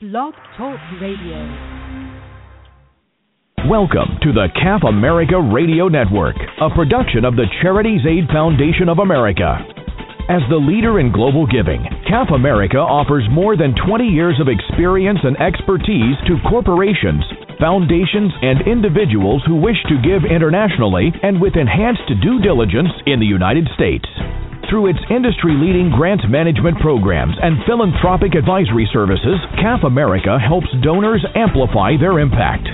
Blog Talk Radio. Welcome to the CAF America Radio Network, a production of the Charities Aid Foundation of America. As the leader in global giving, CAF America offers more than 20 years of experience and expertise to corporations, foundations, and individuals who wish to give internationally and with enhanced due diligence in the United States. Through its industry leading grant management programs and philanthropic advisory services, CAF America helps donors amplify their impact.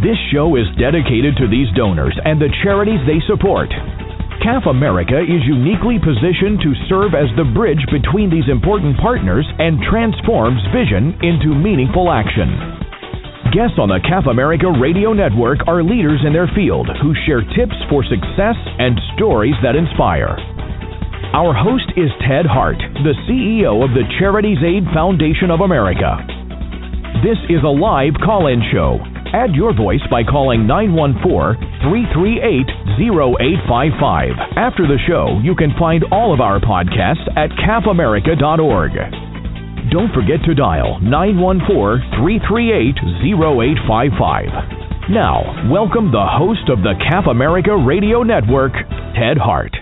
This show is dedicated to these donors and the charities they support. CAF America is uniquely positioned to serve as the bridge between these important partners and transforms vision into meaningful action. Guests on the CAF America Radio Network are leaders in their field who share tips for success and stories that inspire. Our host is Ted Hart, the CEO of the Charities Aid Foundation of America. This is a live call in show. Add your voice by calling 914 338 0855. After the show, you can find all of our podcasts at cafamerica.org. Don't forget to dial 914 338 0855. Now, welcome the host of the CAF America Radio Network, Ted Hart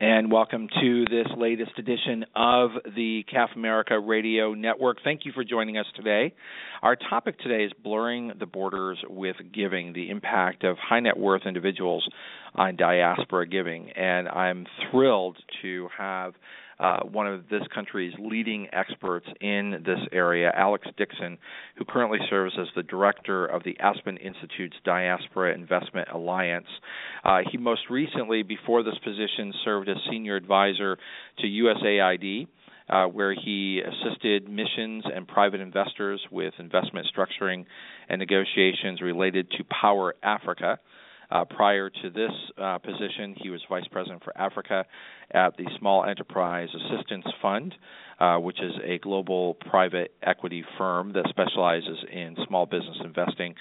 and welcome to this latest edition of the CAF America Radio Network. Thank you for joining us today. Our topic today is blurring the borders with giving, the impact of high net worth individuals on diaspora giving. And I'm thrilled to have uh, one of this country's leading experts in this area, Alex Dixon, who currently serves as the director of the Aspen Institute's Diaspora Investment Alliance. Uh, he most recently, before this position, served as senior advisor to USAID. Uh, where he assisted missions and private investors with investment structuring and negotiations related to Power Africa. Uh, prior to this uh, position, he was vice president for Africa at the Small Enterprise Assistance Fund, uh, which is a global private equity firm that specializes in small business investing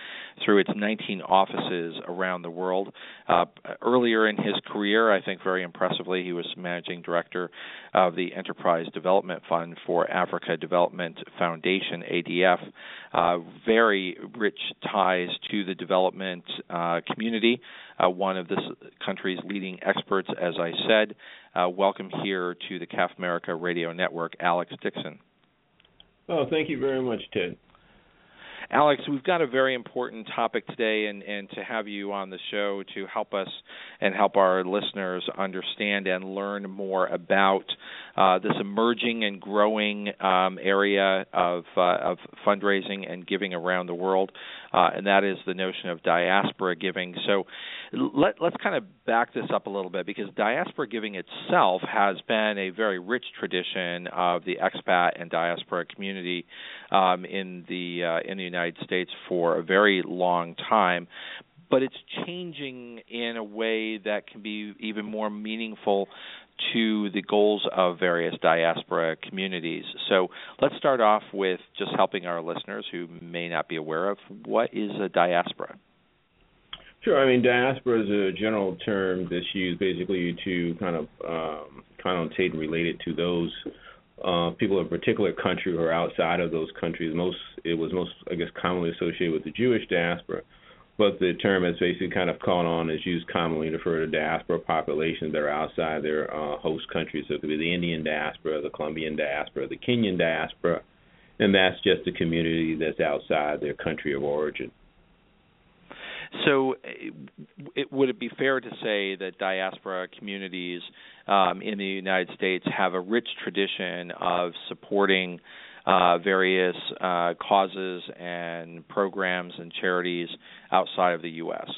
through its 19 offices around the world. Uh, earlier in his career, I think very impressively, he was managing director of the Enterprise Development Fund for Africa Development Foundation, ADF. Uh, very rich ties to the development uh, community, uh, one of this country's leading experts, as I said. Uh, welcome here to the CAF America Radio Network, Alex Dixon. Oh, thank you very much, Ted. Alex, we've got a very important topic today, and, and to have you on the show to help us and help our listeners understand and learn more about uh, this emerging and growing um, area of, uh, of fundraising and giving around the world, uh, and that is the notion of diaspora giving. So let, let's kind of back this up a little bit because diaspora giving itself has been a very rich tradition of the expat and diaspora community um, in the uh, in the United States for a very long time. But it's changing in a way that can be even more meaningful to the goals of various diaspora communities. So let's start off with just helping our listeners who may not be aware of what is a diaspora. Sure. I mean, diaspora is a general term that's used basically to kind of um, connotate and relate it to those uh, people of a particular country who are outside of those countries. Most it was most, I guess, commonly associated with the Jewish diaspora, but the term has basically kind of caught on is used commonly to refer to diaspora populations that are outside their uh, host countries. So it could be the Indian diaspora, the Colombian diaspora, the Kenyan diaspora, and that's just a community that's outside their country of origin. So, uh, it, would it be fair to say that diaspora communities um, in the United States have a rich tradition of supporting uh, various uh, causes and programs and charities outside of the U.S.?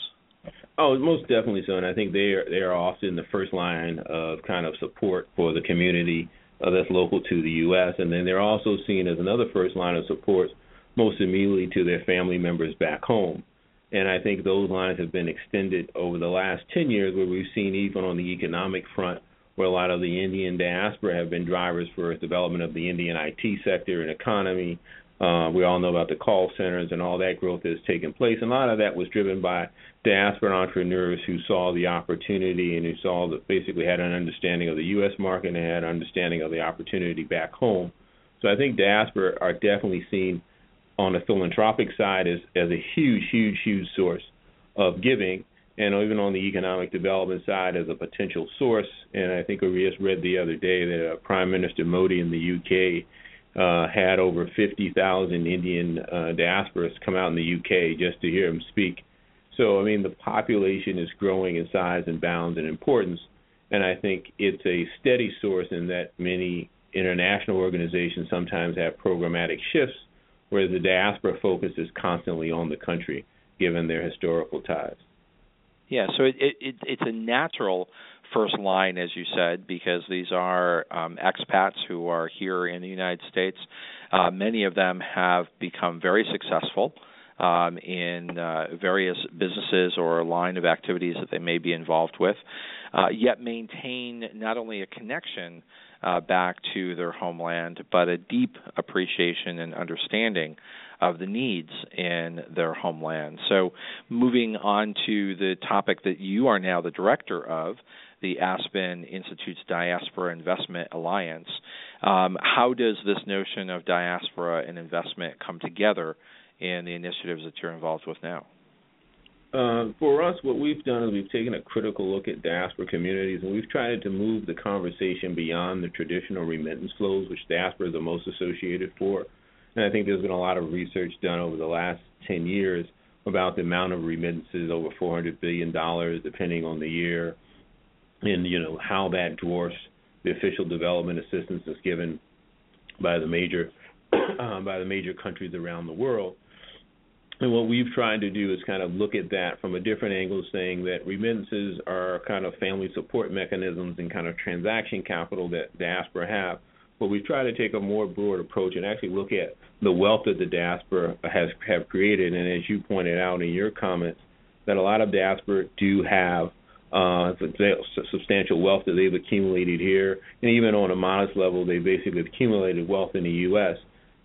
Oh, most definitely so, and I think they are they are often the first line of kind of support for the community uh, that's local to the U.S. And then they're also seen as another first line of support, most immediately to their family members back home. And I think those lines have been extended over the last 10 years, where we've seen even on the economic front, where a lot of the Indian diaspora have been drivers for development of the Indian IT sector and economy. Uh, we all know about the call centers and all that growth that has taken place. And a lot of that was driven by diaspora entrepreneurs who saw the opportunity and who saw that basically had an understanding of the U.S. market and had an understanding of the opportunity back home So I think diaspora are definitely seen on the philanthropic side as as a huge, huge, huge source of giving, and even on the economic development side as a potential source. And I think we just read the other day that uh, Prime Minister Modi in the UK uh, had over 50,000 Indian uh, diasporas come out in the UK just to hear him speak. So I mean, the population is growing in size and bounds and importance, and I think it's a steady source in that many international organizations sometimes have programmatic shifts, whereas the diaspora focus is constantly on the country, given their historical ties. Yeah, so it, it, it's a natural first line, as you said, because these are um, expats who are here in the United States. Uh, many of them have become very successful um, in uh, various businesses or line of activities that they may be involved with, uh, yet maintain not only a connection uh, back to their homeland, but a deep appreciation and understanding of the needs in their homeland. So, moving on to the topic that you are now the director of, the Aspen Institute's Diaspora Investment Alliance. Um, how does this notion of diaspora and investment come together in the initiatives that you're involved with now? Uh, for us, what we've done is we've taken a critical look at diaspora communities and we've tried to move the conversation beyond the traditional remittance flows, which diaspora is the most associated for. And I think there's been a lot of research done over the last 10 years about the amount of remittances over 400 billion dollars, depending on the year, and you know how that dwarfs the official development assistance that's given by the major uh, by the major countries around the world. And what we've tried to do is kind of look at that from a different angle, saying that remittances are kind of family support mechanisms and kind of transaction capital that diaspora have. But we try to take a more broad approach and actually look at the wealth that the diaspora has have created. And as you pointed out in your comments, that a lot of diaspora do have uh, substantial wealth that they've accumulated here, and even on a modest level, they basically accumulated wealth in the U.S.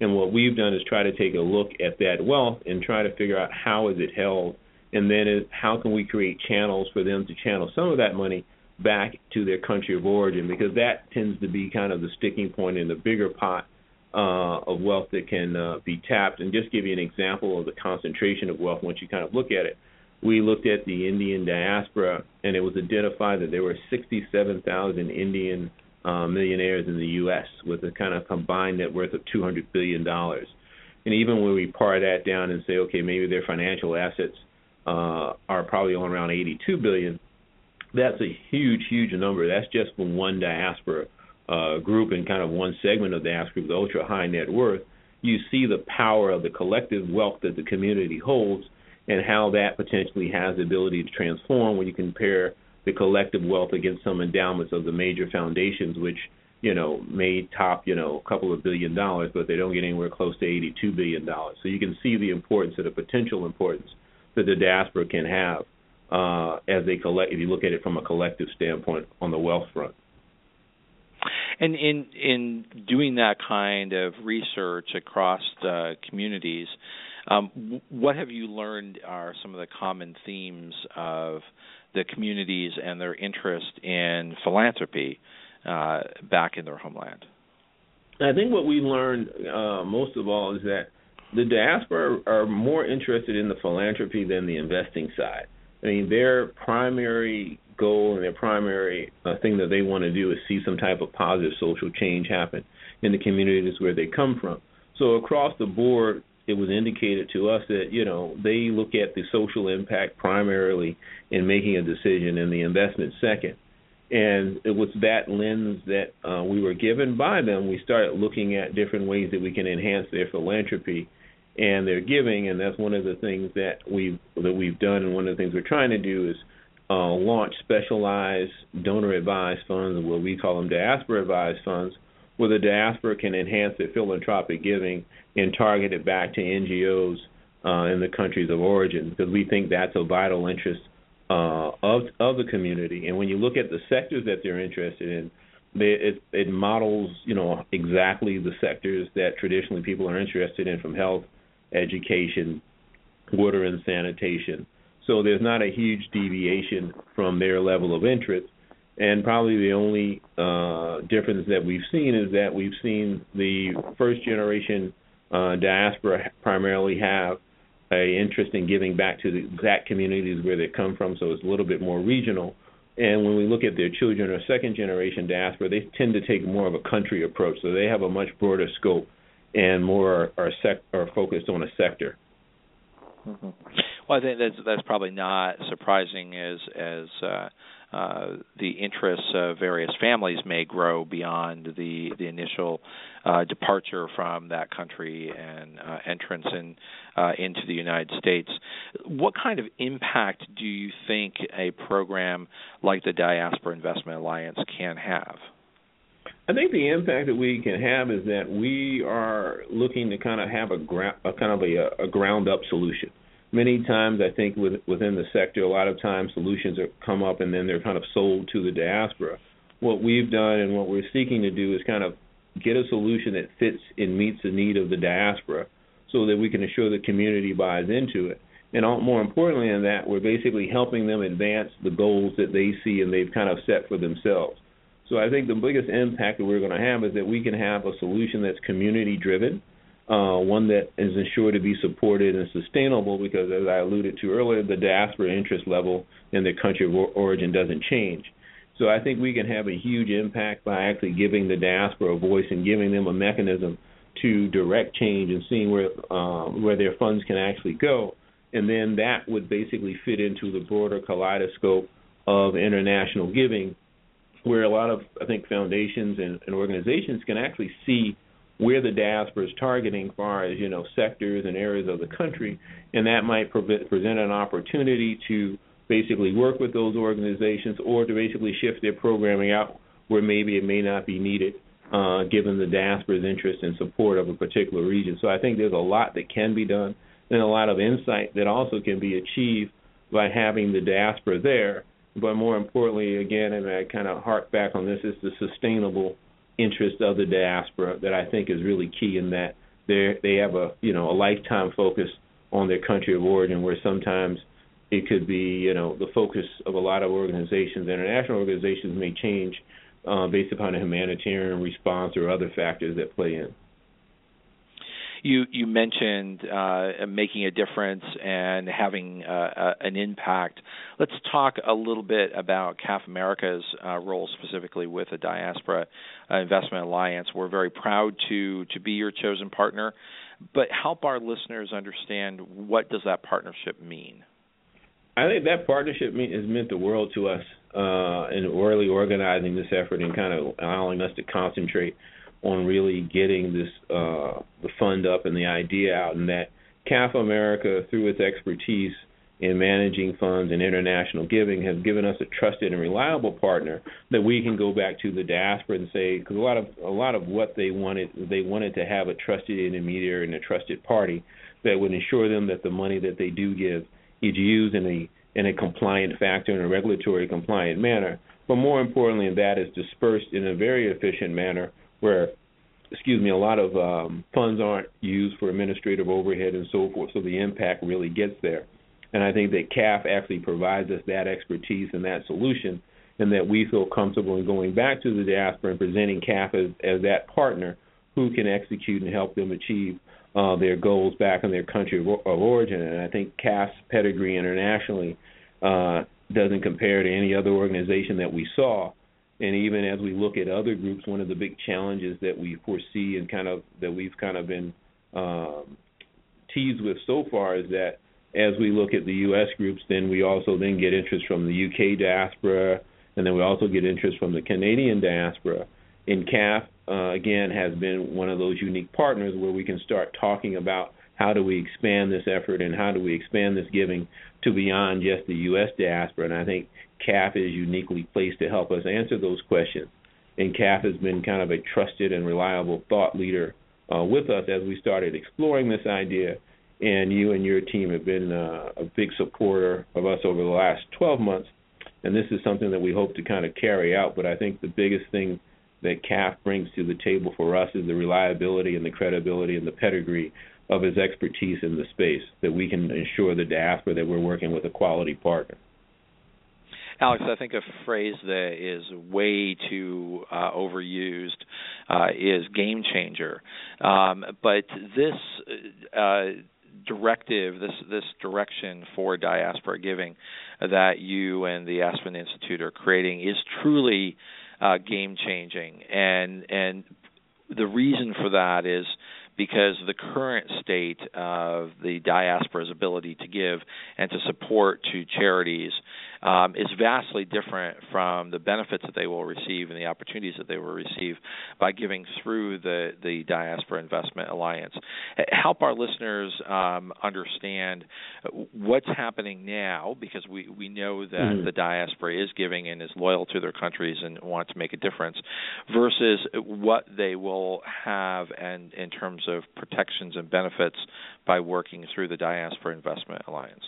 And what we've done is try to take a look at that wealth and try to figure out how is it held, and then how can we create channels for them to channel some of that money back to their country of origin, because that tends to be kind of the sticking point in the bigger pot uh, of wealth that can uh, be tapped. And just give you an example of the concentration of wealth once you kind of look at it. We looked at the Indian diaspora, and it was identified that there were 67,000 Indian uh, millionaires in the U.S. with a kind of combined net worth of 200 billion dollars. And even when we par that down and say, okay, maybe their financial assets uh, are probably on around 82 billion, that's a huge, huge number. That's just from one diaspora uh, group and kind of one segment of the diaspora group, the ultra high net worth. You see the power of the collective wealth that the community holds and how that potentially has the ability to transform when you compare the collective wealth against some endowments of the major foundations, which you know may top you know a couple of billion dollars, but they don't get anywhere close to 82 billion dollars. So you can see the importance of the potential importance that the diaspora can have uh, as they collect. If you look at it from a collective standpoint on the wealth front. And in in doing that kind of research across communities, um, what have you learned are some of the common themes of the communities and their interest in philanthropy uh, back in their homeland? I think what we learned uh, most of all is that the diaspora are more interested in the philanthropy than the investing side. I mean, their primary goal and their primary uh, thing that they want to do is see some type of positive social change happen in the communities where they come from. So across the board, it was indicated to us that you know they look at the social impact primarily in making a decision and the investment second. And it was that lens that uh, we were given by them. We started looking at different ways that we can enhance their philanthropy and their giving. And that's one of the things that we've that we've done. And one of the things we're trying to do is uh, launch specialized donor advised funds what we call them diaspora advised funds where the diaspora can enhance their philanthropic giving and target it back to NGOs uh, in the countries of origin because we think that's a vital interest uh, of of the community. And when you look at the sectors that they're interested in, they, it, it models you know exactly the sectors that traditionally people are interested in, from health, education, water and sanitation. So there's not a huge deviation from their level of interest. And probably the only uh, difference that we've seen is that we've seen the first generation uh, diaspora primarily have a interest in giving back to the exact communities where they come from, so it's a little bit more regional. And when we look at their children or second generation diaspora, they tend to take more of a country approach, so they have a much broader scope and more are sec- are focused on a sector. Mm-hmm. Well, I think that's that's probably not surprising as as uh, uh, the interests of various families may grow beyond the the initial uh, departure from that country and uh, entrance in uh, into the United States. What kind of impact do you think a program like the Diaspora Investment Alliance can have? I think the impact that we can have is that we are looking to kind of have a, gra- a kind of a, a ground up solution. Many times, I think with, within the sector, a lot of times solutions are come up and then they're kind of sold to the diaspora. What we've done and what we're seeking to do is kind of get a solution that fits and meets the need of the diaspora, so that we can ensure the community buys into it. And all, more importantly than that, we're basically helping them advance the goals that they see and they've kind of set for themselves. So I think the biggest impact that we're going to have is that we can have a solution that's community driven, uh, one that is ensured to be supported and sustainable because, as I alluded to earlier, the diaspora interest level in the country of origin doesn't change. So I think we can have a huge impact by actually giving the diaspora a voice and giving them a mechanism to direct change and seeing where uh, where their funds can actually go, and then that would basically fit into the broader kaleidoscope of international giving where a lot of I think foundations and, and organizations can actually see where the diaspora is targeting far as you know sectors and areas of the country, and that might pre- present an opportunity to basically work with those organizations or to basically shift their programming out where maybe it may not be needed, uh, given the diaspora's interest and support of a particular region. So I think there's a lot that can be done, and a lot of insight that also can be achieved by having the diaspora there but more importantly, again, and I kind of hark back on this, is the sustainable interest of the diaspora that I think is really key in that they they have a you know a lifetime focus on their country of origin, where sometimes it could be you know the focus of a lot of organizations, international organizations may change uh, based upon a humanitarian response or other factors that play in you you mentioned uh, making a difference and having uh, an impact. Let's talk a little bit about CAF America's uh, role specifically with the Diaspora uh, Investment Alliance. We're very proud to to be your chosen partner, but help our listeners understand what does that partnership mean. I think that partnership has meant the world to us uh, in really organizing this effort and kind of allowing us to concentrate on really getting this uh, the fund up and the idea out, and that CAF America, through its expertise in managing funds and international giving, has given us a trusted and reliable partner that we can go back to the diaspora and say, because a lot of a lot of what they wanted, they wanted to have a trusted intermediary and a trusted party that would ensure them that the money that they do give is used in a in a compliant factor, in a regulatory compliant manner. But more importantly, that is dispersed in a very efficient manner where excuse me, a lot of um, funds aren't used for administrative overhead and so forth, so the impact really gets there. And I think that CAF actually provides us that expertise and that solution, and that we feel comfortable in going back to the diaspora and presenting CAF as, as that partner who can execute and help them achieve uh, their goals back in their country of, of origin. And I think CAF's pedigree internationally uh, doesn't compare to any other organization that we saw and even as we look at other groups, one of the big challenges that we foresee and kind of that we've kind of been um, teased with so far is that as we look at the U.S. groups, then we also then get interest from the UK diaspora, and then we also get interest from the Canadian diaspora. In CAF, uh, again, has been one of those unique partners where we can start talking about how do we expand this effort and how do we expand this giving to beyond just the U.S. diaspora. And I think CAF is uniquely placed to help us answer those questions. And CAF has been kind of a trusted and reliable thought leader uh, with us as we started exploring this idea. And you and your team have been uh, a big supporter of us over the last 12 months. And this is something that we hope to kind of carry out. But I think the biggest thing that CAF brings to the table for us is the reliability and the credibility and the pedigree of his expertise in the space that we can ensure the diaspora that we're working with a quality partner. Alex, I think a phrase that is way too uh, overused uh, is game changer. Um, but this uh, directive, this this direction for diaspora giving that you and the Aspen Institute are creating is truly uh, game changing, and and the reason for that is because the current state of the diaspora's ability to give and to support to charities um, is vastly different from the benefits that they will receive and the opportunities that they will receive by giving through the, the Diaspora Investment Alliance. Help our listeners um, understand what's happening now because we, we know that mm-hmm. the diaspora is giving and is loyal to their countries and want to make a difference versus what they will have and in terms of protections and benefits by working through the Diaspora Investment Alliance.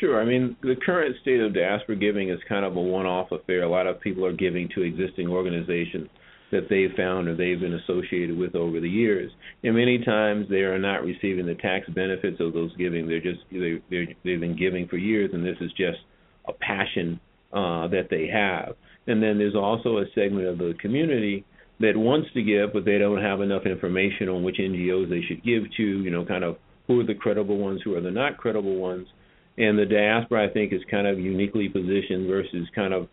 Sure. I mean, the current state of diaspora giving is kind of a one-off affair. A lot of people are giving to existing organizations that they've found or they've been associated with over the years, and many times they are not receiving the tax benefits of those giving. They're just they they're, they've been giving for years, and this is just a passion uh, that they have. And then there's also a segment of the community that wants to give, but they don't have enough information on which NGOs they should give to. You know, kind of who are the credible ones, who are the not credible ones and the diaspora I think is kind of uniquely positioned versus kind of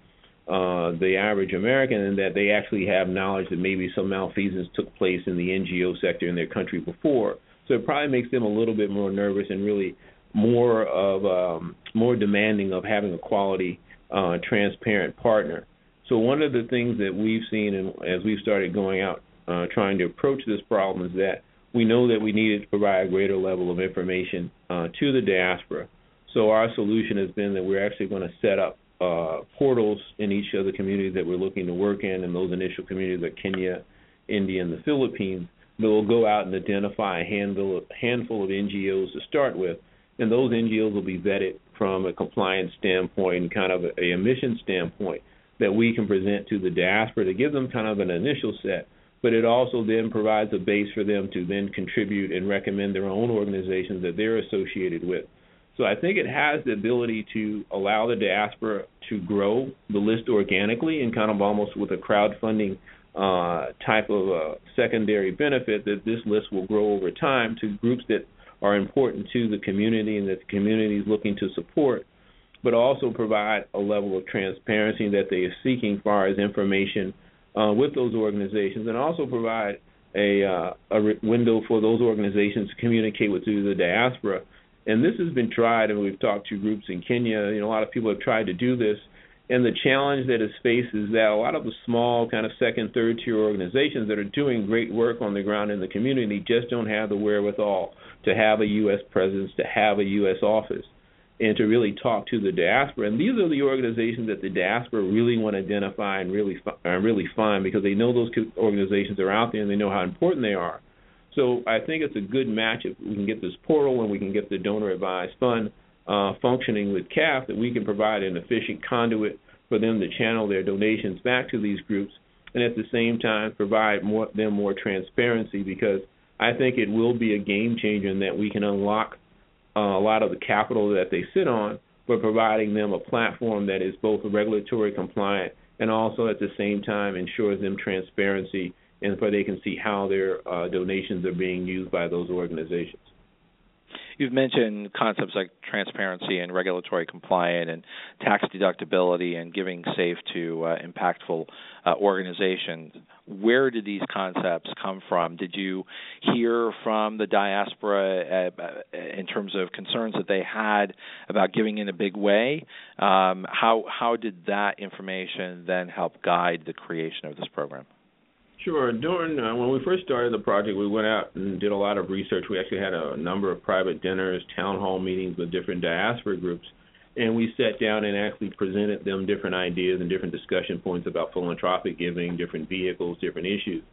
uh, the average American in that they actually have knowledge that maybe some malfeasance took place in the NGO sector in their country before. So it probably makes them a little bit more nervous and really more of um, more demanding of having a quality, uh, transparent partner. So one of the things that we've seen, and as we've started going out uh, trying to approach this problem, is that we know that we needed to provide a greater level of information uh, to the diaspora so our solution has been that we're actually going to set up uh, portals in each of the communities that we're looking to work in, and those initial communities are Kenya, India, and the Philippines. That will go out and identify a handful of, handful of NGOs to start with, and those NGOs will be vetted from a compliance standpoint and kind of a, a emission standpoint that we can present to the diaspora to give them kind of an initial set. But it also then provides a base for them to then contribute and recommend their own organizations that they're associated with. So I think it has the ability to allow the diaspora to grow the list organically and kind of almost with a crowdfunding uh, type of uh, secondary benefit that this list will grow over time to groups that are important to the community and that the community is looking to support, but also provide a level of transparency that they are seeking as far as information uh, with those organizations, and also provide a, uh, a window for those organizations to communicate with the diaspora and this has been tried, and we've talked to groups in Kenya. You know, a lot of people have tried to do this, and the challenge that is faced is that a lot of the small, kind of second, third tier organizations that are doing great work on the ground in the community just don't have the wherewithal to have a U.S. presence, to have a U.S. office, and to really talk to the diaspora. And these are the organizations that the diaspora really want to identify and really and uh, really find because they know those organizations are out there and they know how important they are. So I think it's a good match if we can get this portal and we can get the donor advised fund uh, functioning with CAF that we can provide an efficient conduit for them to channel their donations back to these groups and at the same time provide more, them more transparency because I think it will be a game changer in that we can unlock uh, a lot of the capital that they sit on, but providing them a platform that is both regulatory compliant and also at the same time ensures them transparency and where they can see how their uh, donations are being used by those organizations. You've mentioned concepts like transparency and regulatory compliant and tax deductibility and giving safe to uh, impactful uh, organizations. Where did these concepts come from? Did you hear from the diaspora uh in terms of concerns that they had about giving in a big way? Um, how how did that information then help guide the creation of this program? Sure. During uh, when we first started the project, we went out and did a lot of research. We actually had a number of private dinners, town hall meetings with different diaspora groups, and we sat down and actually presented them different ideas and different discussion points about philanthropic giving, different vehicles, different issues.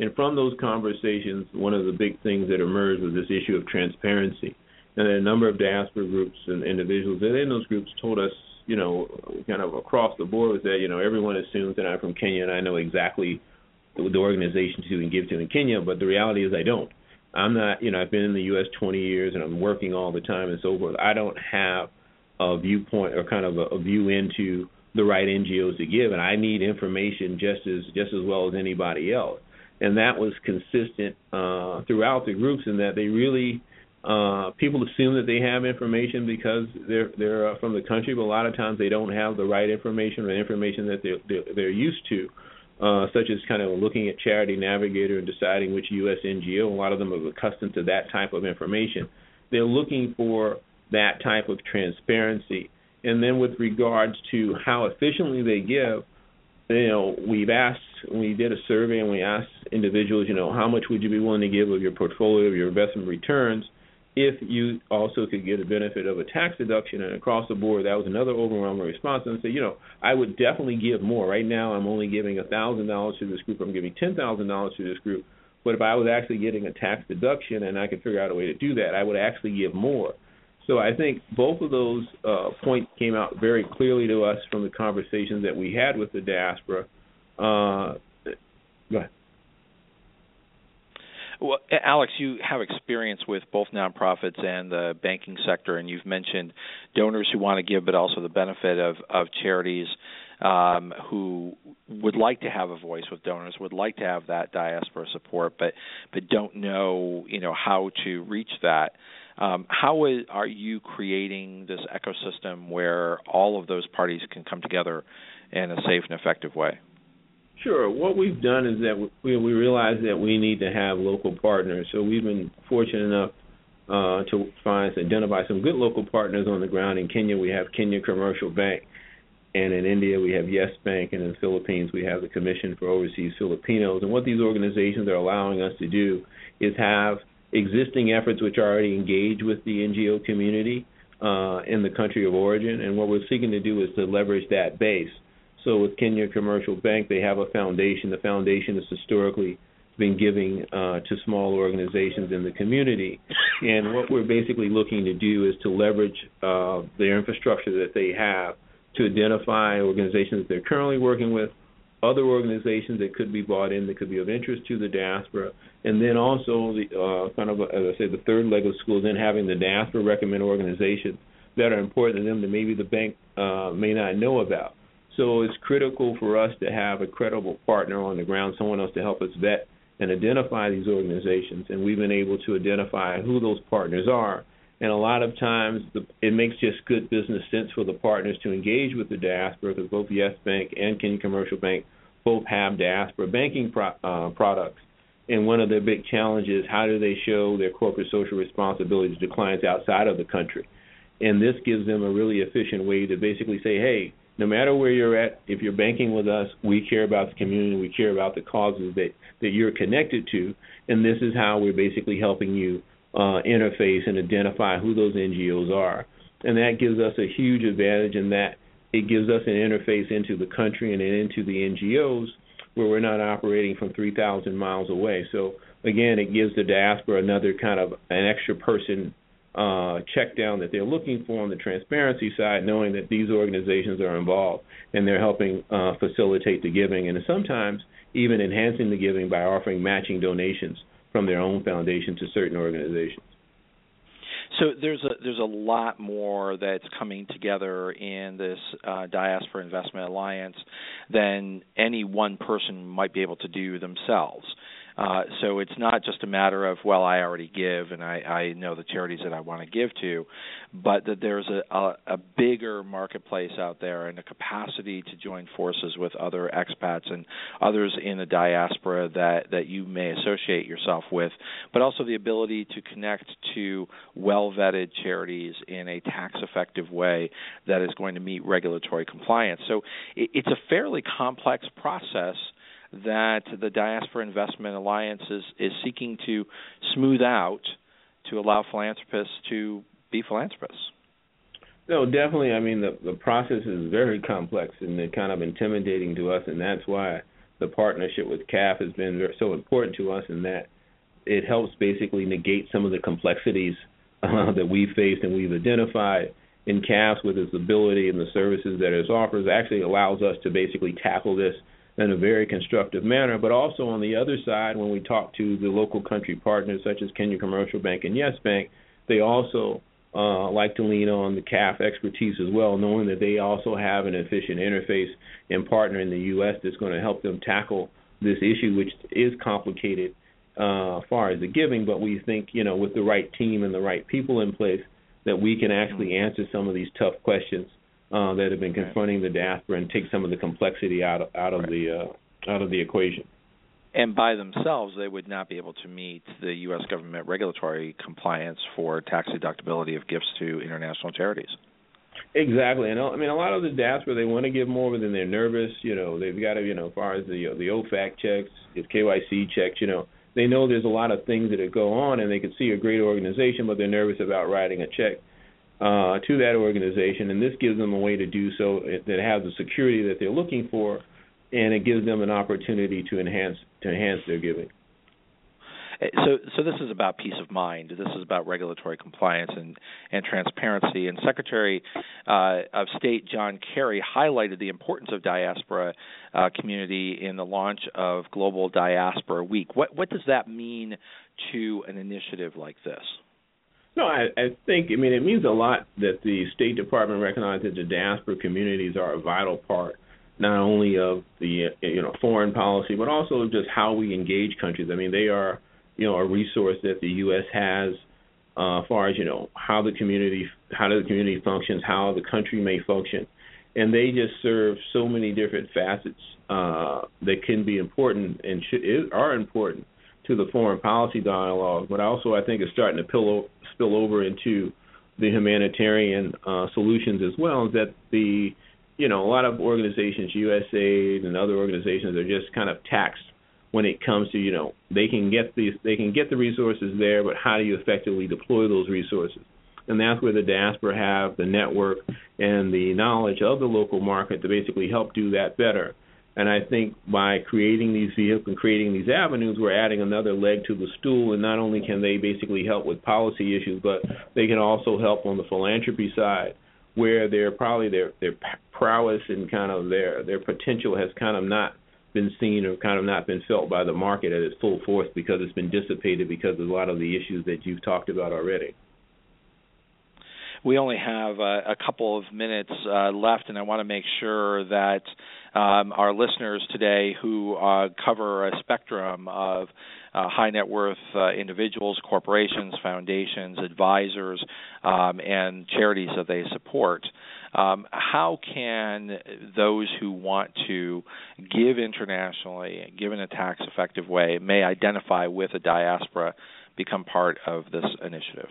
And from those conversations, one of the big things that emerged was this issue of transparency. And a number of diaspora groups and individuals in those groups told us, you know, kind of across the board was that, you know, everyone assumes that I'm from Kenya and I know exactly the organizations who can give to in Kenya, but the reality is I don't. I'm not, you know, I've been in the U.S. 20 years and I'm working all the time and so forth. I don't have a viewpoint or kind of a, a view into the right NGOs to give, and I need information just as just as well as anybody else. And that was consistent uh, throughout the groups in that they really uh, people assume that they have information because they're they're uh, from the country, but a lot of times they don't have the right information or information that they're they're, they're used to, uh, such as kind of looking at Charity Navigator and deciding which U.S. NGO. A lot of them are accustomed to that type of information. They're looking for that type of transparency and then with regards to how efficiently they give, you know, we've asked, we did a survey and we asked individuals, you know, how much would you be willing to give of your portfolio, of your investment returns, if you also could get a benefit of a tax deduction. And across the board, that was another overwhelming response. And said, you know, I would definitely give more. Right now, I'm only giving a $1,000 to this group. I'm giving $10,000 to this group. But if I was actually getting a tax deduction and I could figure out a way to do that, I would actually give more. So I think both of those uh, points came out very clearly to us from the conversations that we had with the diaspora. Uh, go ahead. Well, Alex, you have experience with both nonprofits and the banking sector, and you've mentioned donors who want to give, but also the benefit of, of charities um, who would like to have a voice with donors, would like to have that diaspora support, but but don't know, you know, how to reach that. Um, how is, are you creating this ecosystem where all of those parties can come together in a safe and effective way? Sure. What we've done is that we, we realize that we need to have local partners. So we've been fortunate enough uh, to find identify some good local partners on the ground. In Kenya, we have Kenya Commercial Bank, and in India, we have Yes Bank, and in the Philippines, we have the Commission for Overseas Filipinos. And what these organizations are allowing us to do is have existing efforts which are already engaged with the NGO community uh, in the country of origin, and what we're seeking to do is to leverage that base. So with Kenya Commercial Bank, they have a foundation. The foundation has historically been giving uh, to small organizations in the community, and what we're basically looking to do is to leverage uh, their infrastructure that they have to identify organizations that they're currently working with, other organizations that could be bought in that could be of interest to the diaspora, and then also the uh, kind of as I say the third leg of school, then having the diaspora recommend organizations that are important to them that maybe the bank uh, may not know about. So it's critical for us to have a credible partner on the ground, someone else to help us vet and identify these organizations, and we've been able to identify who those partners are. And a lot of times, the, it makes just good business sense for the partners to engage with the diaspora because both Yes Bank and Kenya Commercial Bank both have diaspora banking pro, uh, products. And one of their big challenges how do they show their corporate social responsibilities to clients outside of the country? And this gives them a really efficient way to basically say hey no matter where you're at if you're banking with us we care about the community we care about the causes that that you're connected to and this is how we're basically helping you uh, interface and identify who those NGOs are and that gives us a huge advantage in that it gives us an interface into the country and into the NGOs where we're not operating from 3,000 miles away. So again, it gives the diaspora another kind of an extra person uh, check down that they're looking for on the transparency side, knowing that these organizations are involved and they're helping uh, facilitate the giving and sometimes even enhancing the giving by offering matching donations from their own foundation to certain organizations. So there's a there's a lot more that's coming together in this uh, Diaspora Investment Alliance than any one person might be able to do themselves. Uh, so it's not just a matter of well, I already give and I, I know the charities that I want to give to, but that there's a, a, a bigger marketplace out there and a capacity to join forces with other expats and others in the diaspora that that you may associate yourself with, but also the ability to connect to well vetted charities in a tax effective way that is going to meet regulatory compliance. So it, it's a fairly complex process that the Diaspora Investment Alliance is, is seeking to smooth out to allow philanthropists to be philanthropists. No, definitely. I mean, the the process is very complex and kind of intimidating to us, and that's why the partnership with CAF has been very, so important to us in that it helps basically negate some of the complexities uh, that we've faced and we've identified in CAF with its ability and the services that it offers actually allows us to basically tackle this in a very constructive manner. But also on the other side, when we talk to the local country partners such as Kenya Commercial Bank and Yes Bank, they also uh, like to lean on the CAF expertise as well, knowing that they also have an efficient interface and partner in the U.S. that's going to help them tackle this issue, which is complicated uh, as far as the giving. But we think, you know, with the right team and the right people in place, that we can actually mm-hmm. answer some of these tough questions uh, that have been confronting the diaspora and take some of the complexity out of, out of right. the uh, out of the equation and by themselves they would not be able to meet the U.S. government regulatory compliance for tax deductibility of gifts to international charities. Exactly, and I mean a lot of the diaspora they want to give more, but then they're nervous. You know, they've got to you know as far as the the OFAC checks, the KYC checks. You know, they know there's a lot of things that go on, and they could see a great organization, but they're nervous about writing a check uh, to that organization, and this gives them a way to do so that has the security that they're looking for and it gives them an opportunity to enhance to enhance their giving. Eh, so, so this is about peace of mind. This is about regulatory compliance and, and transparency. And Secretary uh, of State John Kerry highlighted the importance of diaspora uh, community in the launch of Global Diaspora Week. What, what does that mean to an initiative like this? No, I, I think I mean it means a lot that the State Department recognizes that the diaspora communities are a vital part not only of the you know foreign policy, but also just how we engage countries. I mean, they are you know a resource that the U.S. has uh, as far as you know how the community how the community functions, how the country may function, and they just serve so many different facets uh, that can be important and should, are important to the foreign policy dialogue. But also, I think it's starting to pill, spill over into the humanitarian uh, solutions as well. Is that the you know, a lot of organizations, USAID and other organizations, are just kind of taxed when it comes to, you know, they can get these, they can get the resources there, but how do you effectively deploy those resources? And that's where the diaspora have the network and the knowledge of the local market to basically help do that better. And I think by creating these vehicles and creating these avenues, we're adding another leg to the stool. And not only can they basically help with policy issues, but they can also help on the philanthropy side where they're probably their their prowess and kind of their their potential has kind of not been seen or kind of not been felt by the market at its full force because it's been dissipated because of a lot of the issues that you've talked about already. We only have a, a couple of minutes uh, left, and I want to make sure that um, our listeners today who uh, cover a spectrum of uh, high net worth uh, individuals, corporations, foundations, advisors, um, and charities that they support. Um, how can those who want to give internationally, give in a tax effective way, may identify with a diaspora, become part of this initiative?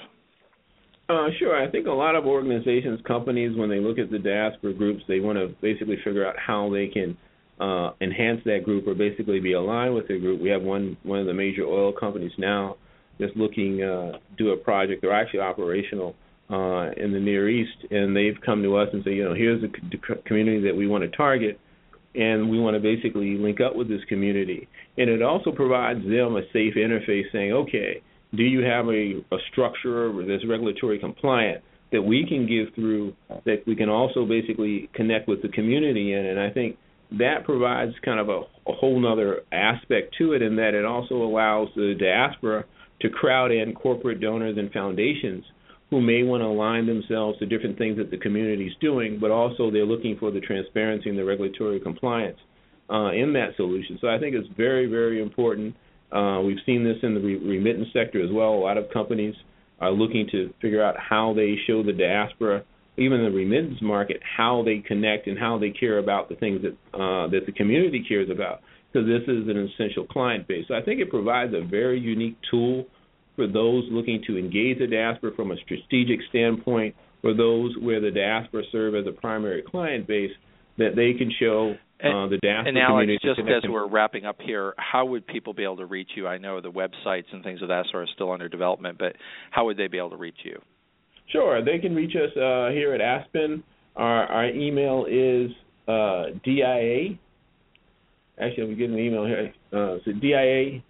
Uh, sure. I think a lot of organizations, companies, when they look at the diaspora groups, they want to basically figure out how they can uh, enhance that group or basically be aligned with the group. We have one one of the major oil companies now that's looking uh, do a project. They're actually operational uh, in the Near East, and they've come to us and say, you know, here's the community that we want to target, and we want to basically link up with this community. And it also provides them a safe interface, saying, okay, do you have a, a structure that's regulatory compliant? that we can give through that we can also basically connect with the community in and I think that provides kind of a, a whole nother aspect to it in that it also allows the diaspora to crowd in corporate donors and foundations who may want to align themselves to different things that the community is doing, but also they're looking for the transparency and the regulatory compliance uh, in that solution. So I think it's very, very important. Uh, we've seen this in the re- remittance sector as well. A lot of companies are looking to figure out how they show the diaspora even the remittance market, how they connect and how they care about the things that uh, that the community cares about, because this is an essential client base. So I think it provides a very unique tool for those looking to engage the diaspora from a strategic standpoint, or those where the diaspora serve as a primary client base, that they can show uh, the diaspora and Alex, community. just as we're wrapping up here, how would people be able to reach you? I know the websites and things of that sort are still under development, but how would they be able to reach you? Sure, they can reach us uh, here at Aspen. Our our email is uh, dia. Actually, I'm getting an email here. Uh, so dia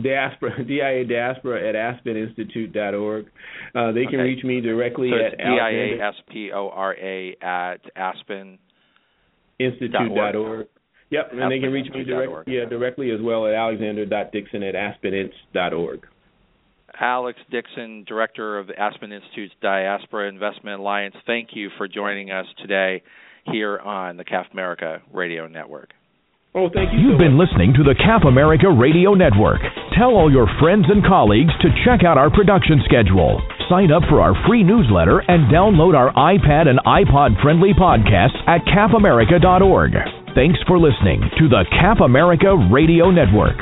diaspora dia diaspora at aspeninstitute.org. Uh, they can okay. reach me directly so at D I A S P O R A at aspen institute.org. Yep, and they can reach me directly yeah, directly as well at alexander.dixon at aspeninst.org Alex Dixon, Director of the Aspen Institute's Diaspora Investment Alliance, thank you for joining us today here on the CAF America Radio Network. Oh, thank you. You've so been much. listening to the CAF America Radio Network. Tell all your friends and colleagues to check out our production schedule. Sign up for our free newsletter and download our iPad and iPod friendly podcasts at cafamerica.org. Thanks for listening to the CAF America Radio Network.